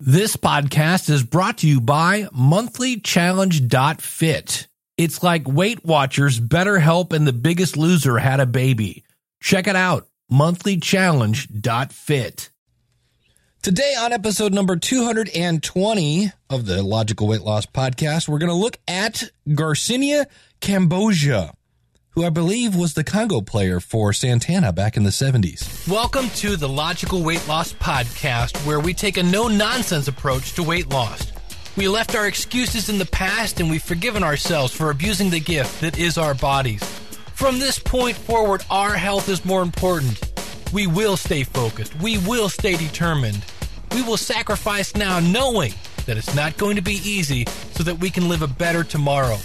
This podcast is brought to you by monthlychallenge.fit. It's like Weight Watchers, BetterHelp, and The Biggest Loser had a baby. Check it out, monthlychallenge.fit. Today, on episode number 220 of the Logical Weight Loss Podcast, we're going to look at Garcinia Cambogia, who I believe was the conga player for Santana back in the 70s. Welcome to the Logical Weight Loss Podcast, where we take a no nonsense approach to weight loss. We left our excuses in the past and we've forgiven ourselves for abusing the gift that is our bodies. From this point forward, our health is more important. We will stay focused. We will stay determined. We will sacrifice now knowing that it's not going to be easy so that we can live a better tomorrow.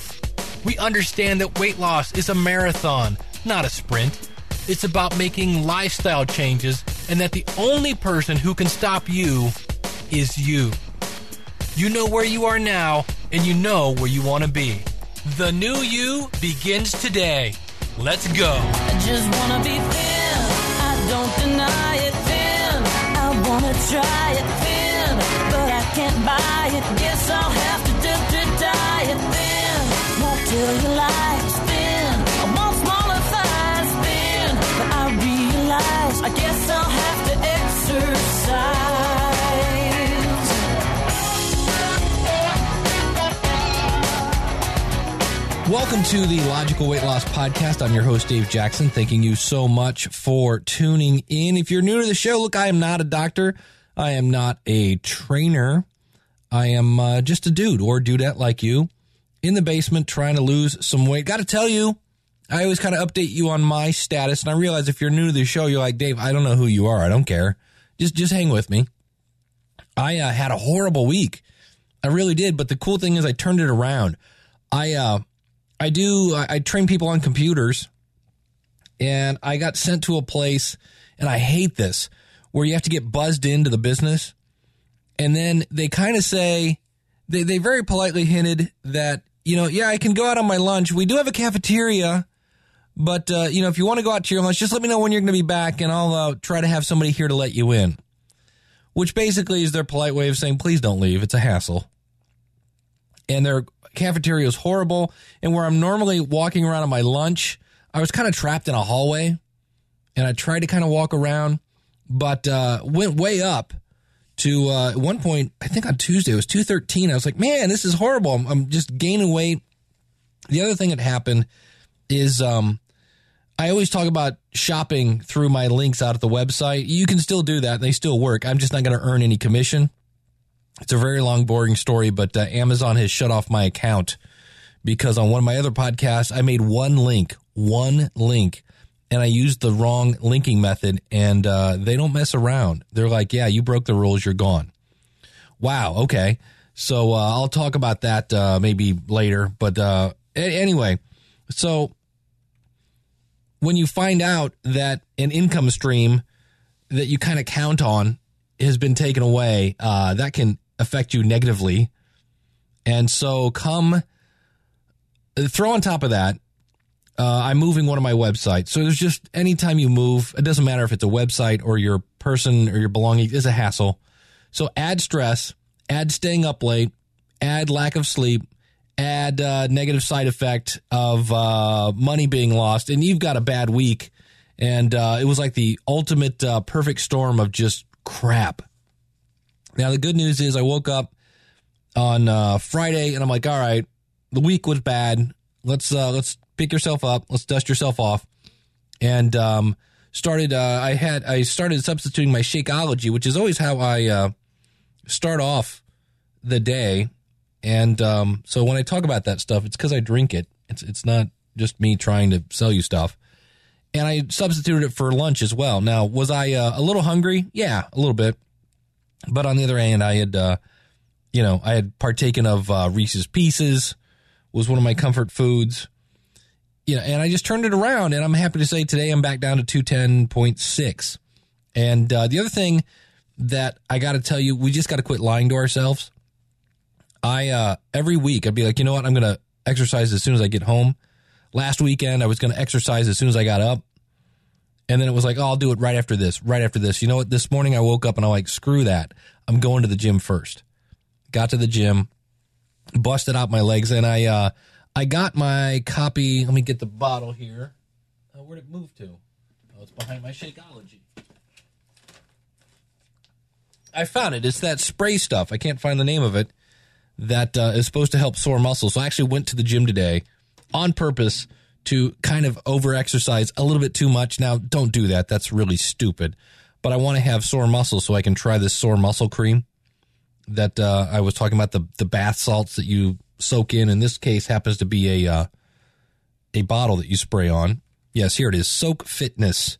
We understand that weight loss is a marathon, not a sprint. It's about making lifestyle changes and that the only person who can stop you is you. You know where you are now and you know where you want to be. The new you begins today. Let's go. I just wanna be thin. I don't deny it thin. I wanna try it thin, but I can't buy it. Guess I'll have to to. Welcome to the Logical Weight Loss Podcast. I'm your host, Dave Jackson. Thanking you so much for tuning in. If you're new to the show, look, I am not a doctor. I am not a trainer. I am uh, just a dude or dudette like you in the basement trying to lose some weight. Got to tell you, I always kind of update you on my status. And I realize if you're new to the show, you're like, Dave, I don't know who you are. I don't care. Just, just hang with me. I uh, had a horrible week. I really did. But the cool thing is I turned it around. I, uh, I do. I, I train people on computers, and I got sent to a place, and I hate this, where you have to get buzzed into the business, and then they kind of say, they they very politely hinted that you know, yeah, I can go out on my lunch. We do have a cafeteria, but uh, you know, if you want to go out to your lunch, just let me know when you're going to be back, and I'll uh, try to have somebody here to let you in. Which basically is their polite way of saying, please don't leave. It's a hassle and their cafeteria is horrible. And where I'm normally walking around on my lunch, I was kind of trapped in a hallway, and I tried to kind of walk around, but uh, went way up to uh, at one point. I think on Tuesday it was two thirteen. I was like, man, this is horrible. I'm, I'm just gaining weight. The other thing that happened is um, I always talk about shopping through my links out at the website. You can still do that; they still work. I'm just not going to earn any commission. It's a very long, boring story, but uh, Amazon has shut off my account because on one of my other podcasts, I made one link, one link, and I used the wrong linking method, and uh, they don't mess around. They're like, yeah, you broke the rules, you're gone. Wow, okay. So uh, I'll talk about that uh, maybe later. But uh, a- anyway, so when you find out that an income stream that you kind of count on has been taken away, uh, that can affect you negatively. And so, come throw on top of that, uh, I'm moving one of my websites. So there's just anytime you move, it doesn't matter if it's a website or your person or your belongings, is a hassle. So add stress, add staying up late, add lack of sleep, add uh, negative side effect of uh, money being lost, and you've got a bad week. And uh, it was like the ultimate uh, perfect storm of just crap. Now the good news is I woke up on uh, Friday and I'm like, all right, the week was bad. Let's let's pick yourself up. Let's dust yourself off. And um, started. Uh, I had I started substituting my Shakeology, which is always how I uh, start off the day. And um, so when I talk about that stuff, it's because I drink it. It's it's not just me trying to sell you stuff. And I substituted it for lunch as well. Now, was I uh, a little hungry? Yeah, a little bit. But on the other hand, I had, uh, you know, I had partaken of uh, Reese's Pieces, was one of my comfort foods. You know, and I just turned it around, and I'm happy to say today I'm back down to 210.6. And uh, the other thing that I got to tell you, we just got to quit lying to ourselves. I uh, every week I'd be like, you know what, I'm gonna exercise as soon as I get home. Last weekend I was gonna exercise as soon as I got up, And then it was like, oh, I'll do it right after this, right after this. You know what? This morning I woke up and I'm like, screw that. I'm going to the gym first. Got to the gym, busted out my legs, and I uh, I got my copy. Let me get the bottle here. Uh, where'd it move to? Oh, it's behind my Shakeology. I found it. It's that spray stuff. I can't find the name of it. That uh, is supposed to help sore muscles. So I actually went to the gym today on purpose to kind of over exercise a little bit too much. Now, don't do that. That's really stupid. But I want to have sore muscles so I can try this sore muscle cream that uh, I was talking about the the bath salts that you soak in. In this case, happens to be a uh, a bottle that you spray on. Yes, here it is. Soak Fitness.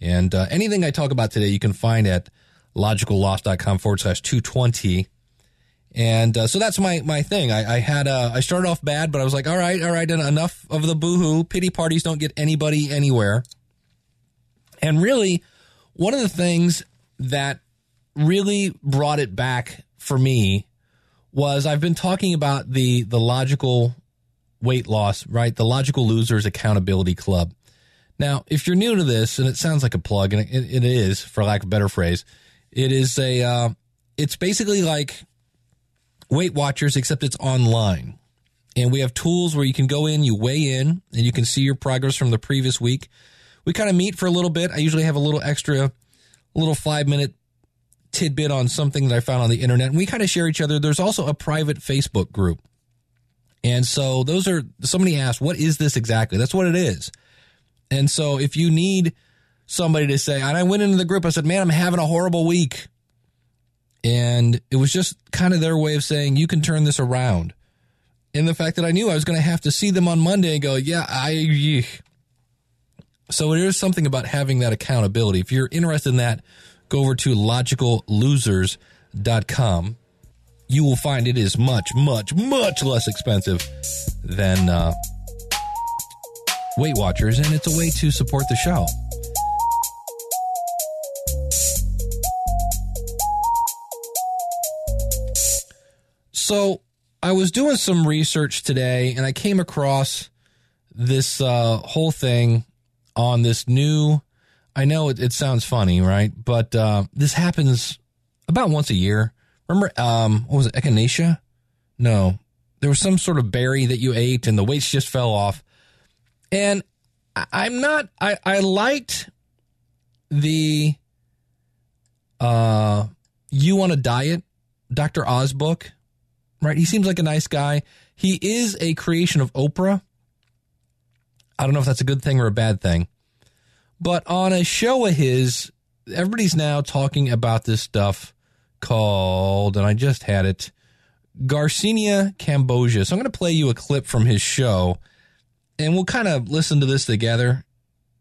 And uh, anything I talk about today, you can find at logicalloss.com forward slash 220. And uh, so that's my my thing. I, I had uh, I started off bad, but I was like, all right, all right, enough of the boohoo. Pity parties don't get anybody anywhere. And really, one of the things that really brought it back for me was I've been talking about the the logical weight loss, right? The logical losers accountability club. Now, if you're new to this, and it sounds like a plug, and it, it is, for lack of a better phrase, it is a, uh, it's basically like Weight Watchers, except it's online. And we have tools where you can go in, you weigh in, and you can see your progress from the previous week. We kind of meet for a little bit. I usually have a little extra, little five minute tidbit on something that I found on the internet, and we kind of share each other. There's also a private Facebook group. And so those are, somebody asked, what is this exactly? That's what it is. And so if you need somebody to say, and I went into the group, I said, man, I'm having a horrible week. And it was just kind of their way of saying, you can turn this around. And the fact that I knew I was going to have to see them on Monday and go, yeah, I. So there is something about having that accountability. If you're interested in that, go over to logicallosers.com. You will find it is much, much, much less expensive than uh, Weight Watchers, and it's a way to support the show. So I was doing some research today and I came across this uh, whole thing on this new. I know it, it sounds funny, right? But uh, this happens about once a year. Remember, um, what was it, echinacea? No, there was some sort of berry that you ate and the weights just fell off. And I, am not. I I liked the uh, you on a diet, Dr. Oz book right? He seems like a nice guy. He is a creation of Oprah. I don't know if that's a good thing or a bad thing. But on a show of his, everybody's now talking about this stuff called, and I just had it, Garcinia Cambogia. So I'm going to play you a clip from his show, and we'll kind of listen to this together,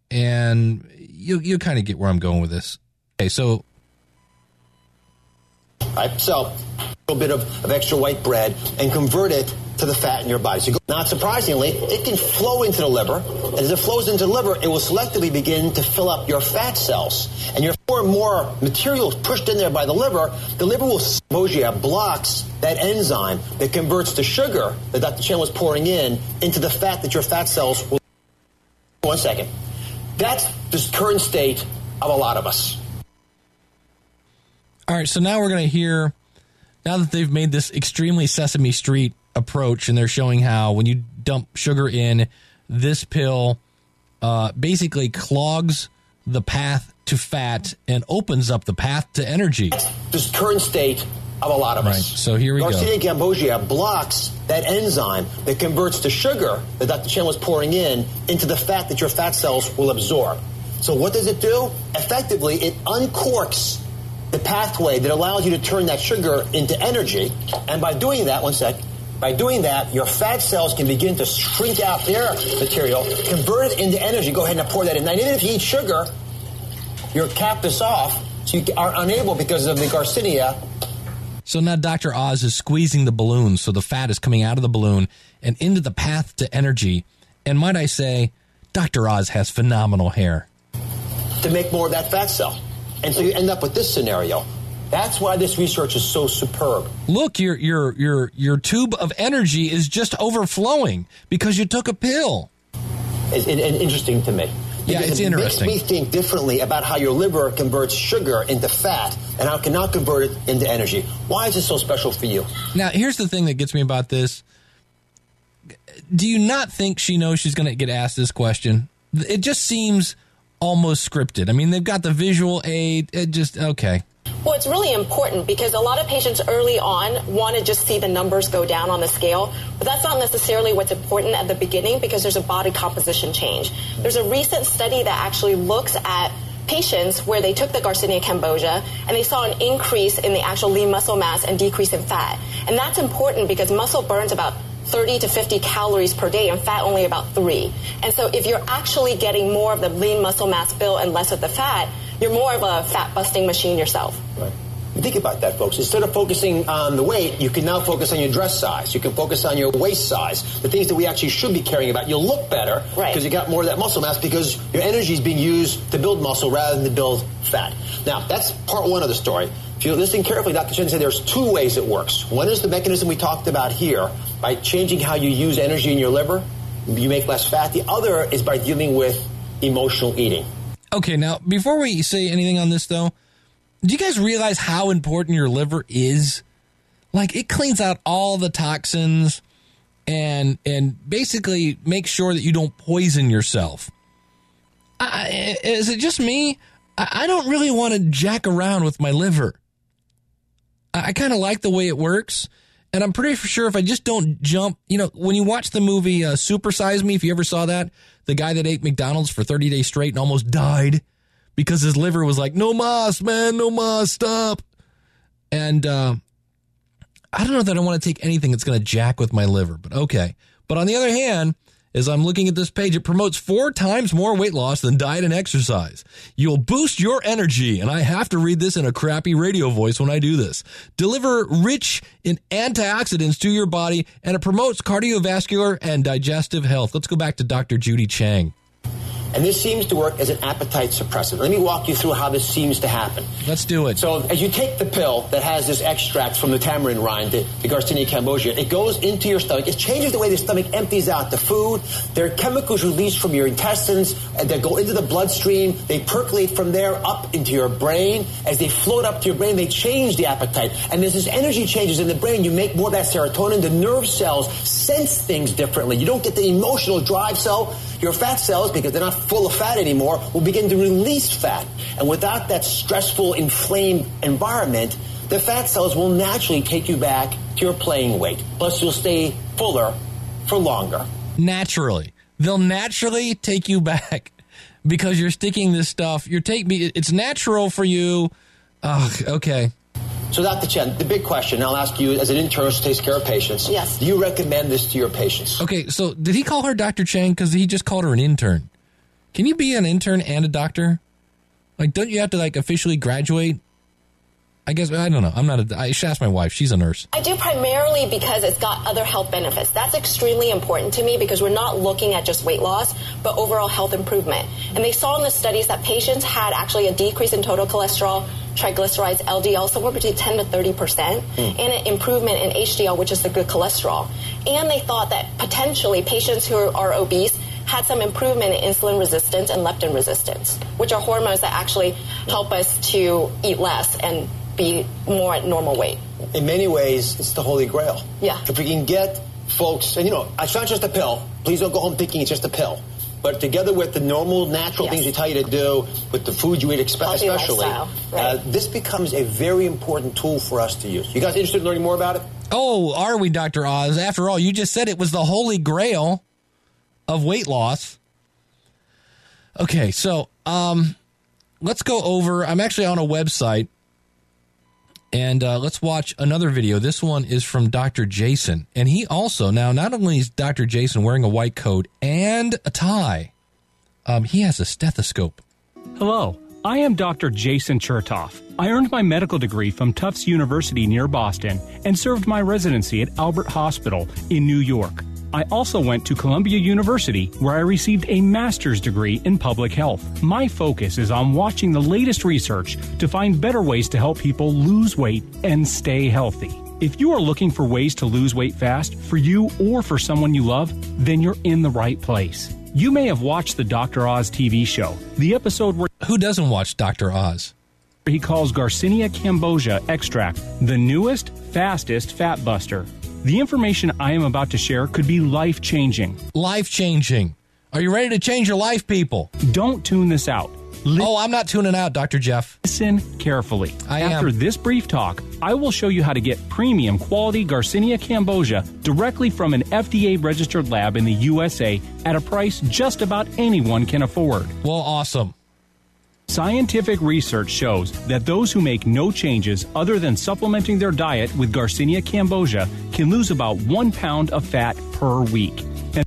and you you kind of get where I'm going with this. Okay, so. I a little bit of, of extra white bread and convert it to the fat in your body. So not surprisingly, it can flow into the liver. And as it flows into the liver, it will selectively begin to fill up your fat cells. And your more and more material pushed in there by the liver, the liver will Cambogia blocks that enzyme that converts the sugar that Dr. Chen was pouring in into the fat that your fat cells will. One second. That's the current state of a lot of us. All right, so now we're going to hear now that they've made this extremely Sesame Street approach and they're showing how when you dump sugar in, this pill uh, basically clogs the path to fat and opens up the path to energy. This current state of a lot of right. us. So here we Garcia go. Cambogia blocks that enzyme that converts the sugar that Dr. Chen was pouring in into the fat that your fat cells will absorb. So what does it do? Effectively, it uncorks the pathway that allows you to turn that sugar into energy. And by doing that, one sec, by doing that, your fat cells can begin to shrink out their material, convert it into energy. Go ahead and pour that in. Now, even if you eat sugar, your cap this off, so you are unable because of the Garcinia. So now Dr. Oz is squeezing the balloon, so the fat is coming out of the balloon and into the path to energy. And might I say, Dr. Oz has phenomenal hair. To make more of that fat cell. And so you end up with this scenario. That's why this research is so superb. Look, your your your your tube of energy is just overflowing because you took a pill. It's, it, interesting to me. Yeah, it's it interesting. makes me think differently about how your liver converts sugar into fat and how it cannot convert it into energy. Why is this so special for you? Now, here's the thing that gets me about this. Do you not think she knows she's going to get asked this question? It just seems almost scripted. I mean, they've got the visual aid. It just, okay. Well, it's really important because a lot of patients early on want to just see the numbers go down on the scale, but that's not necessarily what's important at the beginning because there's a body composition change. There's a recent study that actually looks at patients where they took the Garcinia cambogia and they saw an increase in the actual lean muscle mass and decrease in fat. And that's important because muscle burns about 30 to 50 calories per day and fat only about three. And so if you're actually getting more of the lean muscle mass built and less of the fat, you're more of a fat busting machine yourself. Right. Think about that, folks. Instead of focusing on the weight, you can now focus on your dress size. You can focus on your waist size, the things that we actually should be caring about. You'll look better Right. because you got more of that muscle mass because your energy is being used to build muscle rather than to build fat. Now, that's part one of the story. If you listen carefully, Dr. Chen said there's two ways it works. One is the mechanism we talked about here by changing how you use energy in your liver, you make less fat. The other is by dealing with emotional eating. Okay, now, before we say anything on this, though, do you guys realize how important your liver is? Like, it cleans out all the toxins and and basically makes sure that you don't poison yourself. I, is it just me? I, I don't really want to jack around with my liver. I, kind of like the way it works. And I'm pretty sure if I just don't jump, you know, when you watch the movie uh, Super Size Me, if you ever saw that, the guy that ate McDonald's for 30 days straight and almost died because his liver was like, no mas, man, no mas, stop. And uh, I don't know that I want to take anything that's going to jack with my liver, but okay. But on the other hand, as I'm looking at this page, it promotes four times more weight loss than diet and exercise. You'll boost your energy, and I have to read this in a crappy radio voice when I do this. Deliver rich in antioxidants to your body, and it promotes cardiovascular and digestive health. Let's go back to Dr. Judy Chang. And this seems to work as an appetite suppressant. Let me walk you through how this seems to happen. Let's do it. So as you take the pill that has this extract from the tamarind rind, the, the Garcinia cambogia, it goes into your stomach. It changes the way the stomach empties out the food. There are chemicals released from your intestines uh, that go into the bloodstream. They percolate from there up into your brain. As they float up to your brain, they change the appetite. And as this energy changes in the brain, you make more of that serotonin. The nerve cells sense things differently. You don't get the emotional drive cell. Your fat cells, because they're not full of fat anymore, will begin to release fat. And without that stressful, inflamed environment, the fat cells will naturally take you back to your playing weight. Plus, you'll stay fuller for longer. naturally. They'll naturally take you back because you're sticking this stuff. You're take me. It's natural for you. Oh, okay. So, Dr. Chen, the big question I'll ask you as an intern who takes care of patients. Yes. Do you recommend this to your patients? Okay. So did he call her Dr. Chang? Because he just called her an intern. Can you be an intern and a doctor? Like, don't you have to like officially graduate? I guess I don't know. I'm not. A, I should ask my wife. She's a nurse. I do primarily because it's got other health benefits. That's extremely important to me because we're not looking at just weight loss, but overall health improvement. And they saw in the studies that patients had actually a decrease in total cholesterol, triglycerides, LDL, somewhere between 10 to 30 percent, hmm. and an improvement in HDL, which is the good cholesterol. And they thought that potentially patients who are obese had some improvement in insulin resistance and leptin resistance, which are hormones that actually help us to eat less and be more at normal weight. In many ways, it's the holy grail. Yeah. If we can get folks, and you know, it's not just a pill. Please don't go home thinking it's just a pill. But together with the normal, natural Yes. things we tell you to do, with the food you eat, expe- especially, lifestyle, right. uh, this becomes a very important tool for us to use. You guys interested in learning more about it? Oh, are we, Dr. Oz? After all, you just said it was the holy grail of weight loss. Okay, so um let's go over I'm actually on a website and uh, let's watch another video. This one is from Dr. Jason. And he also, now, not only is Dr. Jason wearing a white coat and a tie, um, he has a stethoscope. Hello, I am Dr. Jason Chertoff. I earned my medical degree from Tufts University near Boston and served my residency at Albert Hospital in New York. I also went to Columbia University where I received a master's degree in public health. My focus is on watching the latest research to find better ways to help people lose weight and stay healthy. If you are looking for ways to lose weight fast for you or for someone you love, then you're in the right place. You may have watched the Dr. Oz TV show, the episode where Who doesn't watch Dr. Oz? he calls Garcinia cambogia extract the newest, fastest fat buster. The information I am about to share could be life changing. Life changing. Are you ready to change your life, people? Don't tune this out. Oh, I'm not tuning out, Dr. Jeff. Listen carefully. I am. After this brief talk, I will show you how to get premium quality Garcinia cambogia directly from an FDA registered lab in the USA at a price just about anyone can afford. Well, awesome. Scientific research shows that those who make no changes other than supplementing their diet with Garcinia cambogia can lose about one pound of fat per week. And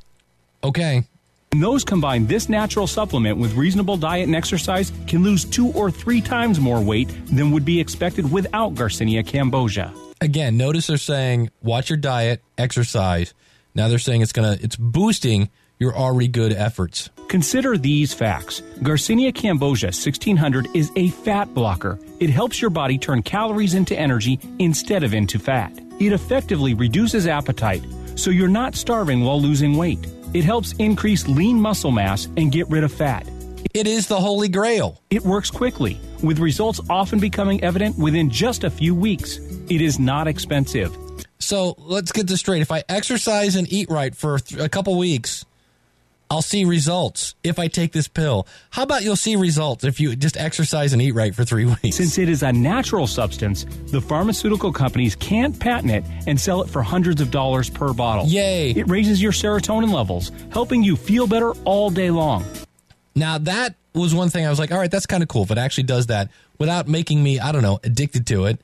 Okay. those combine this natural supplement with reasonable diet and exercise can lose two or three times more weight than would be expected without Garcinia cambogia. Again, notice they're saying watch your diet, exercise. Now they're saying it's gonna it's boosting your already good efforts. Consider these facts. Garcinia cambogia 1600 is a fat blocker. It helps your body turn calories into energy instead of into fat. It effectively reduces appetite, so you're not starving while losing weight. It helps increase lean muscle mass and get rid of fat. It is the holy grail. It works quickly, with results often becoming evident within just a few weeks. It is not expensive. So let's get this straight. If I exercise and eat right for a couple weeks, I'll see results if I take this pill. How about you'll see results if you just exercise and eat right for three weeks? Since it is a natural substance, the pharmaceutical companies can't patent it and sell it for hundreds of dollars per bottle. Yay. It raises your serotonin levels, helping you feel better all day long. now that was one thing I was like, all right, that's kind of cool if it actually does that without making me, I don't know, addicted to it.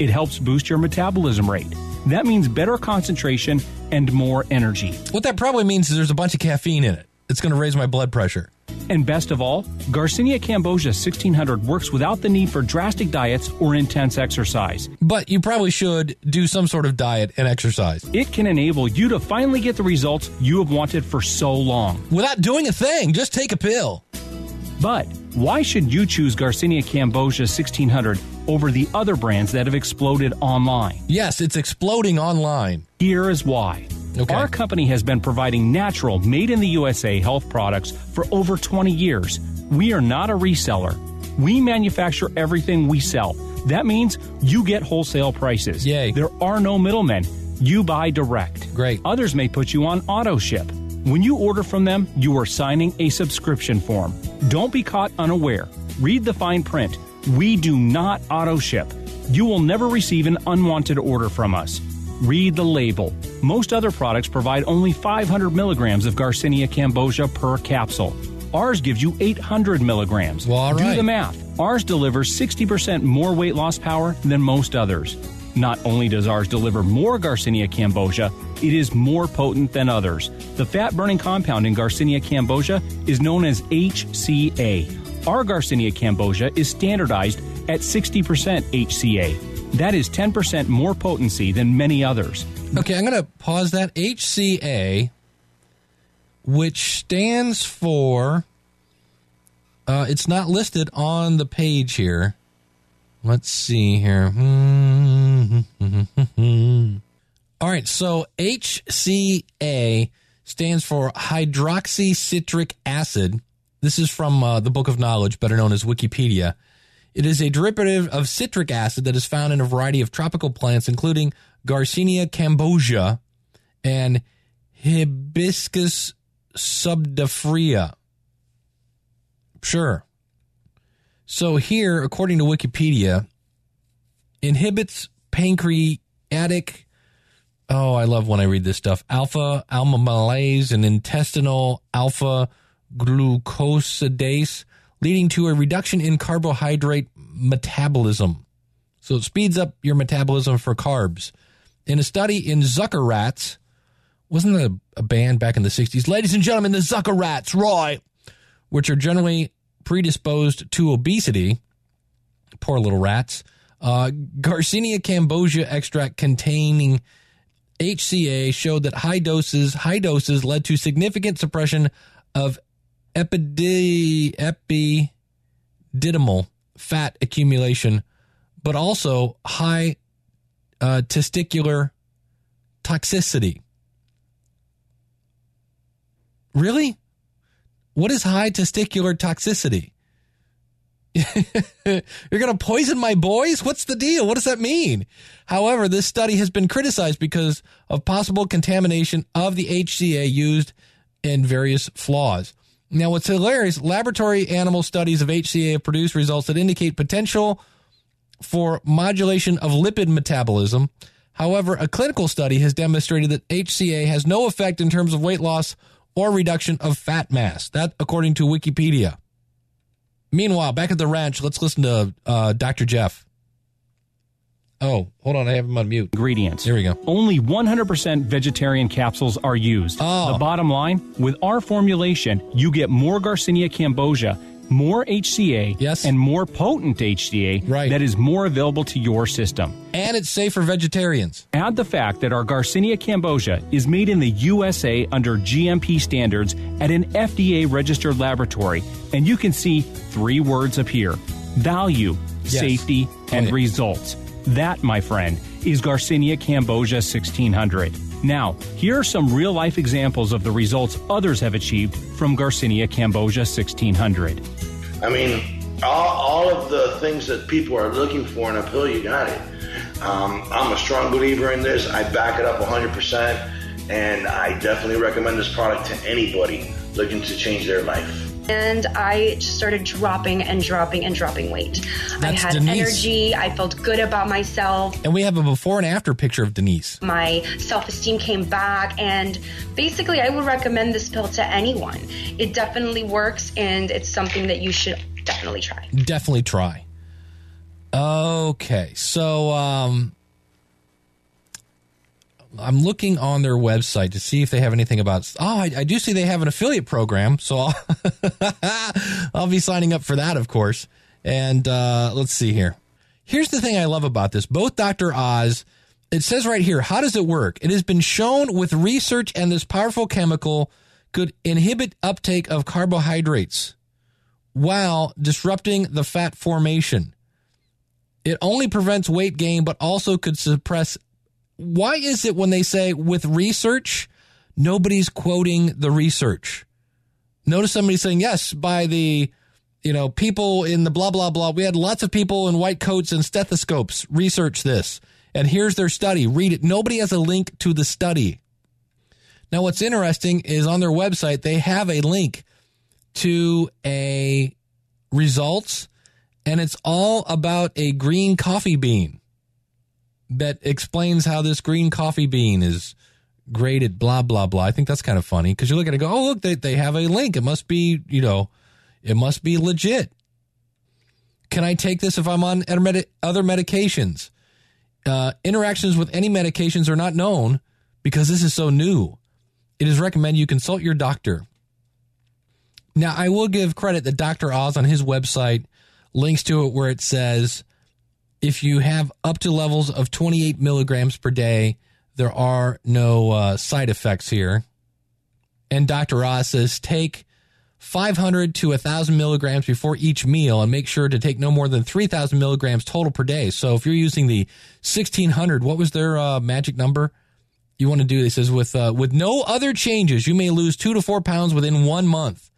It helps boost your metabolism rate. That means better concentration and more energy. What that probably means is there's a bunch of caffeine in it. It's going to raise my blood pressure. And best of all, Garcinia cambogia 1600 works without the need for drastic diets or intense exercise. But you probably should do some sort of diet and exercise It can enable you to finally get the results you have wanted for so long. without doing a thing. Just take a pill. But why should you choose Garcinia cambogia 1600 over the other brands that have exploded online? Yes, it's exploding online. Here is why. Okay. Our company has been providing natural, made in the USA health products for over 20 years. We are not a reseller. We manufacture everything we sell. That means you get wholesale prices. Yay. There are no middlemen. You buy direct. Great. Others may put you on auto ship. When you order from them, you are signing a subscription form. Don't be caught unaware. Read the fine print. We do not auto ship. You will never receive an unwanted order from us. Read the label. Most other products provide only 500 milligrams of Garcinia cambogia per capsule. Ours gives you 800 milligrams. Well, Do the math. Ours delivers 60% more weight loss power than most others. Not only does ours deliver more Garcinia cambogia, it is more potent than others. The fat burning compound in Garcinia cambogia is known as HCA. Our Garcinia cambogia is standardized at 60% HCA. That is 10% more potency than many others. Okay, I'm going to pause that. HCA, which stands for, uh, it's not listed on the page here. Let's see here. All right, so HCA stands for hydroxycitric acid. This is from uh, the Book of Knowledge, better known as Wikipedia. It is a derivative of citric acid that is found in a variety of tropical plants, including Garcinia cambogia and Hibiscus sabdariffa. Sure. So here, according to Wikipedia, inhibits pancreatic. Oh, I love when I read this stuff. Alpha amylase and intestinal alpha glucosidase, leading to a reduction in carbohydrate metabolism. So it speeds up your metabolism for carbs. In a study in Zucker rats, wasn't a, a band back in the 60s? Ladies and gentlemen, the Zucker rats, Roy, Which are generally predisposed to obesity. Poor little rats. Uh, Garcinia cambogia extract containing HCA showed that high doses high doses led to significant suppression of epidi, epididymal fat accumulation, but also high uh, testicular toxicity. Really? What is high testicular toxicity? You're going to poison my boys? What's the deal? What does that mean? However, this study has been criticized because of possible contamination of the HCA used in various flaws. Now, what's hilarious, laboratory animal studies of HCA have produced results that indicate potential for modulation of lipid metabolism. However, a clinical study has demonstrated that HCA has no effect in terms of weight loss or reduction of fat mass. That, according to Wikipedia. Meanwhile, back at the ranch, let's listen to uh, Dr. Jeff. Oh, hold on. I have him on mute. Ingredients. Here we go. Only 100% vegetarian capsules are used. Oh. The bottom line with our formulation, you get more Garcinia cambogia, more HCA, Yes. and more potent HCA Right. that is more available to your system. And it's safe for vegetarians. Add the fact that our Garcinia cambogia is made in the USA under GMP standards at an FDA registered laboratory, and you can see three words appear value, Yes. safety, and results. That, my friend, is Garcinia cambogia 1600. Now, here are some real life examples of the results others have achieved from Garcinia cambogia 1600. I mean, all, all of the things that people are looking for in a pill, you got it. Um, I'm a strong believer in this. I back it up 100%, and I definitely recommend this product to anybody looking to change their life. And I just started dropping and dropping and dropping weight. I had Denise. energy. I felt good about myself. And we have a before and after picture of Denise. My self esteem came back, and basically, I would recommend this pill to anyone. It definitely works, and it's something that you should definitely try. Definitely try. Okay. So, um, I'm looking on their website to see if they have anything about. Oh, I, I do see they have an affiliate program, so I'll, I'll be signing up for that, of course. And uh, let's see here. Here's the thing I love about this. Both Dr. Oz, it says right here, how does it work? It has been shown with research and this powerful chemical could inhibit uptake of carbohydrates while disrupting the fat formation. It only prevents weight gain, but also could suppress. Why is it when they say with research, nobody's quoting the research? Notice somebody saying, yes, by the, you know, people in the blah, blah, blah. We had lots of people in white coats and stethoscopes research this. And here's their study. Read it. Nobody has a link to the study. Now, what's interesting is on their website, they have a link to a results and it's all about a green coffee bean that explains how this green coffee bean is graded blah blah blah. I think that's kind of funny because you look at it go oh look they, they have a link. It must be you know it must be legit. Can i take this if i'm on other other medications? Uh, interactions with any medications are not known because this is so new. It is recommended you consult your doctor. Now, I will give credit that Dr. Oz on his website links to it where it says if you have up to levels of 28 milligrams per day, there are no uh, side effects here. And Dr. Oz says take 500 to 1,000 milligrams before each meal and make sure to take no more than 3,000 milligrams total per day. So if you're using the 1,600, what was their uh, magic number? You want to do this? Says with uh, with no other changes, you may lose two to four pounds within one month.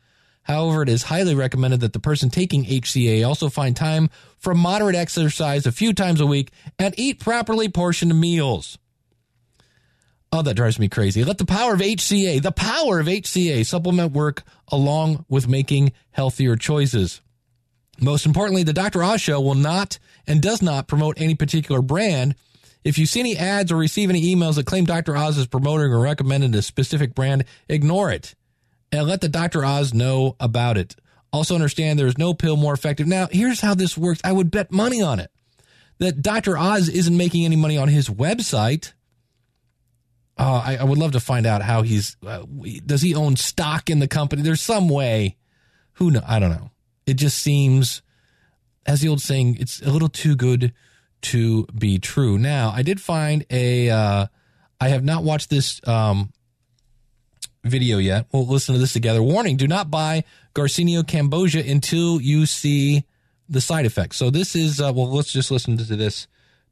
However, it is highly recommended that the person taking HCA also find time for moderate exercise a few times a week and eat properly portioned meals. Oh, that drives me crazy. Let the power of HCA, the power of HCA supplement work along with making healthier choices. Most importantly, the Dr. Oz show will not and does not promote any particular brand. If you see any ads or receive any emails that claim Dr. Oz is promoting or recommending a specific brand, ignore it and let the Dr. Oz know about it. Also understand there is no pill more effective. Now, here's how this works. I would bet money on it that Dr. Oz isn't making any money on his website. Uh, I, I would love to find out how he's. Uh, does he own stock in the company? There's some way. Who know? I don't know. It just seems, as the old saying, it's a little too good to be true. Now, I did find a. Uh, I have not watched this um, video yet. We'll listen to this together. Warning: Do not buy Garcinia cambogia until you see the side effects. So this is. Uh, well, let's just listen to this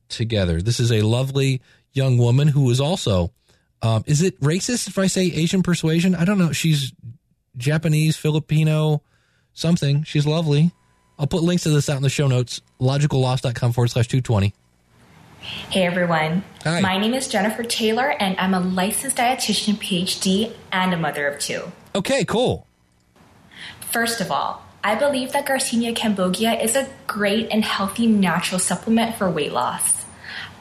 together. This is a lovely young woman who is also. Um, is it racist if I say Asian persuasion? I don't know. She's Japanese, Filipino, something. She's lovely. I'll put links to this out in the show notes. Logicalloss.com forward slash 220. Hey everyone. Hi. My name is Jennifer Taylor and I'm a licensed dietitian, PhD, and a mother of two. Okay, cool. First of all, I believe that Garcinia cambogia is a great and healthy natural supplement for weight loss.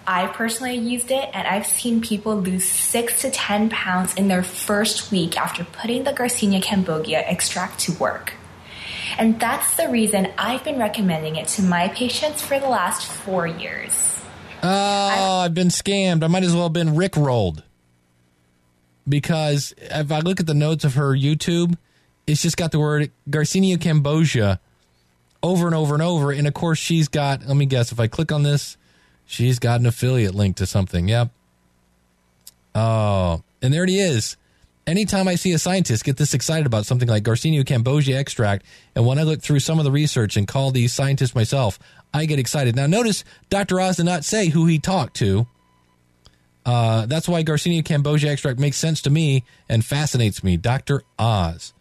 I personally used it and I've seen people lose 6 to 10 pounds in their first week after putting the Garcinia cambogia extract to work. And that's the reason I've been recommending it to my patients for the last four years. Oh, I've been scammed. I might as well have been Rick rolled. Because if I look at the notes of her YouTube, it's just got the word Garcinia Cambogia over and over and over. And of course, she's got, let me guess, if I click on this, she's got an affiliate link to something. Yep. Oh, and there it is. Anytime I see a scientist get this excited about something like Garcinia cambogia extract, and when I look through some of the research and call these scientists myself, I get excited. Now, notice Dr. Oz did not say who he talked to. Uh, that's why Garcinia cambogia extract makes sense to me and fascinates me. Dr. Oz.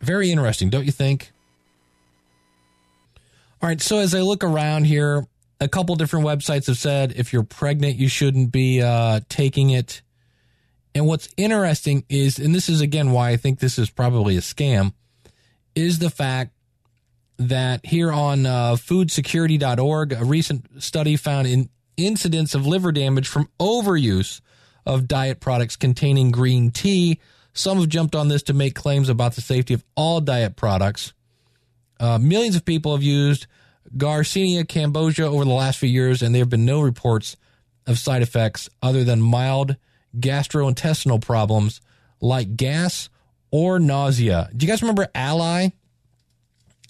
Very interesting, don't you think? All right, so as I look around here, a couple different websites have said if you're pregnant, you shouldn't be uh, taking it. And what's interesting is, and this is again why I think this is probably a scam, is the fact that here on uh, foodsecurity.org, a recent study found in incidents of liver damage from overuse of diet products containing green tea. Some have jumped on this to make claims about the safety of all diet products. Uh, millions of people have used Garcinia cambogia over the last few years, and there have been no reports of side effects other than mild gastrointestinal problems like gas or nausea. Do you guys remember Alli?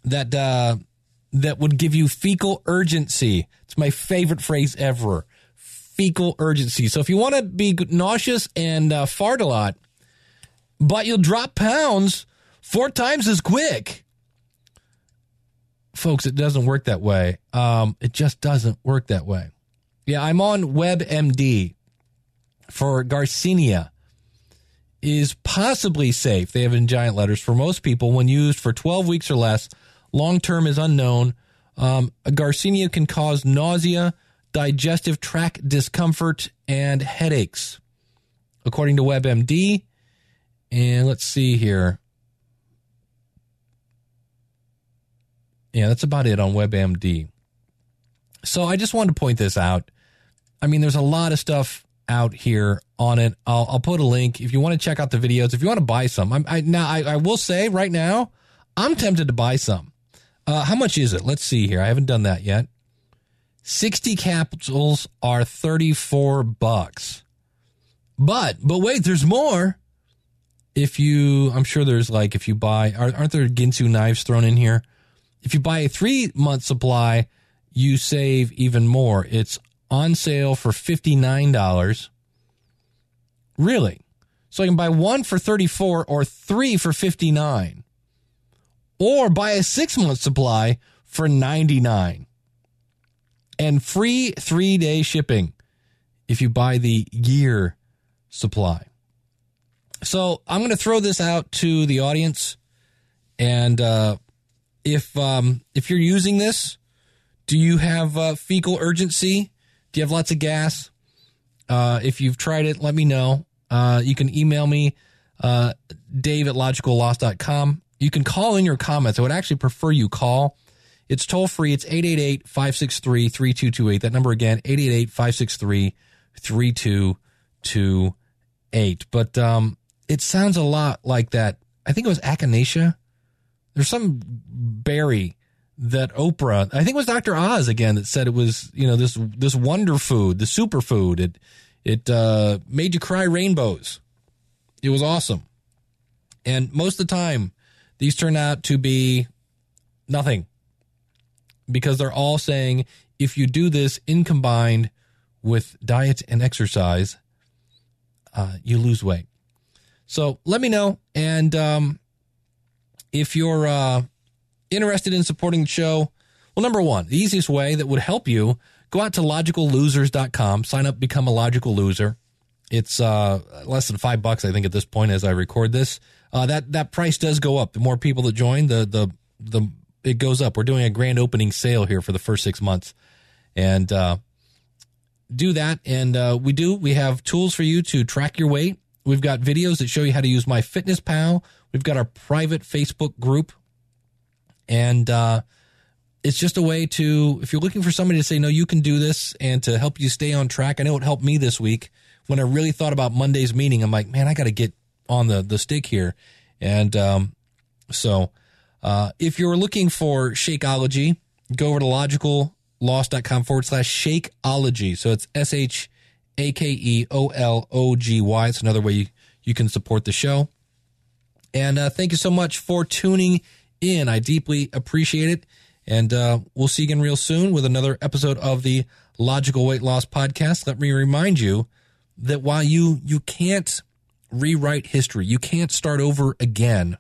That uh, that would give you fecal urgency. It's my favorite phrase ever. Fecal urgency. So if you want to be nauseous and uh, fart a lot, but you'll drop pounds four times as quick. Folks, it doesn't work that way. Um, it just doesn't work that way. Yeah, I'm on WebMD for Garcinia is possibly safe. They have in giant letters for most people when used for 12 weeks or less. Long term is unknown. Um, Garcinia can cause nausea, digestive tract discomfort, and headaches, according to WebMD. And let's see here. Yeah, that's about it on WebMD. So I just wanted to point this out. I mean, there's a lot of stuff out here on it. I'll, I'll put a link if you want to check out the videos. If you want to buy some, I'm, I, now I, I will say right now, I'm tempted to buy some. Uh, how much is it? Let's see here. I haven't done that yet. 60 capsules are 34 bucks. But, but wait, there's more. If you, I'm sure there's like, if you buy, aren't there Ginsu knives thrown in here? If you buy a three month supply, you save even more. It's on sale for $59. Really? So I can buy one for 34 or three for 59 or buy a 6 month supply for 99 and free 3-day shipping if you buy the year supply. So I'm going to throw this out to the audience and uh, if um, if you're using this, do you have uh, fecal urgency? Do you have lots of gas? Uh, if you've tried it, let me know. Uh, you can email me, uh, dave at logicalloss.com. You can call in your comments. I would actually prefer you call. It's toll free. It's 888 563 3228. That number again, 888 563 3228. But um, it sounds a lot like that. I think it was Echinacea. There's some berry that Oprah, I think it was Dr. Oz again that said it was, you know, this this wonder food, the superfood. It it uh, made you cry rainbows. It was awesome. And most of the time, these turn out to be nothing because they're all saying if you do this in combined with diet and exercise, uh, you lose weight. So let me know. And um, if you're uh, interested in supporting the show, well, number one, the easiest way that would help you, go out to logicallosers.com, sign up, become a logical loser. It's uh, less than five bucks, I think, at this point as I record this. Uh, that that price does go up. The more people that join, the the the it goes up. We're doing a grand opening sale here for the first six months, and uh, do that. And uh, we do. We have tools for you to track your weight. We've got videos that show you how to use My Fitness Pal. We've got our private Facebook group, and uh, it's just a way to if you're looking for somebody to say no, you can do this, and to help you stay on track. I know it helped me this week when I really thought about Monday's meeting. I'm like, man, I got to get on the the stick here, and um, so uh, if you're looking for Shakeology, go over to logicalloss.com forward slash Shakeology. So it's S H A K E O L O G Y. It's another way you, you can support the show. And uh, thank you so much for tuning in. I deeply appreciate it. And uh, we'll see you again real soon with another episode of the Logical Weight Loss Podcast. Let me remind you that while you you can't rewrite history, you can't start over again.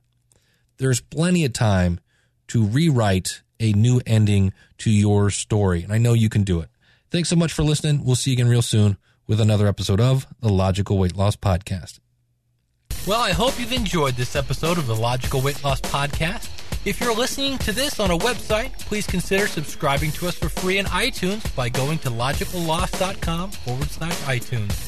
There's plenty of time to rewrite a new ending to your story, and I know you can do it. Thanks so much for listening. We'll see you again real soon with another episode of the Logical Weight Loss Podcast. Well, I hope you've enjoyed this episode of the Logical Weight Loss Podcast. If you're listening to this on a website, please consider subscribing to us for free in iTunes by going to logicalloss.com forward slash iTunes.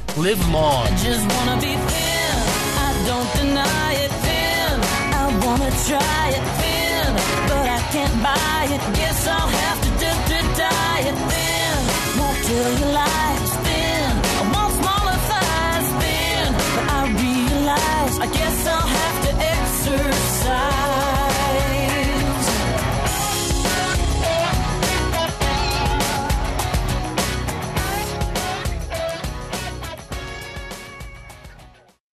live long. I just wanna be thin. I don't deny it thin. I wanna try it thin, but I can't buy it. Guess I'll have to to diet thin. Won't thin. I want smaller thighs thin, but I realize I guess I'll have to exercise.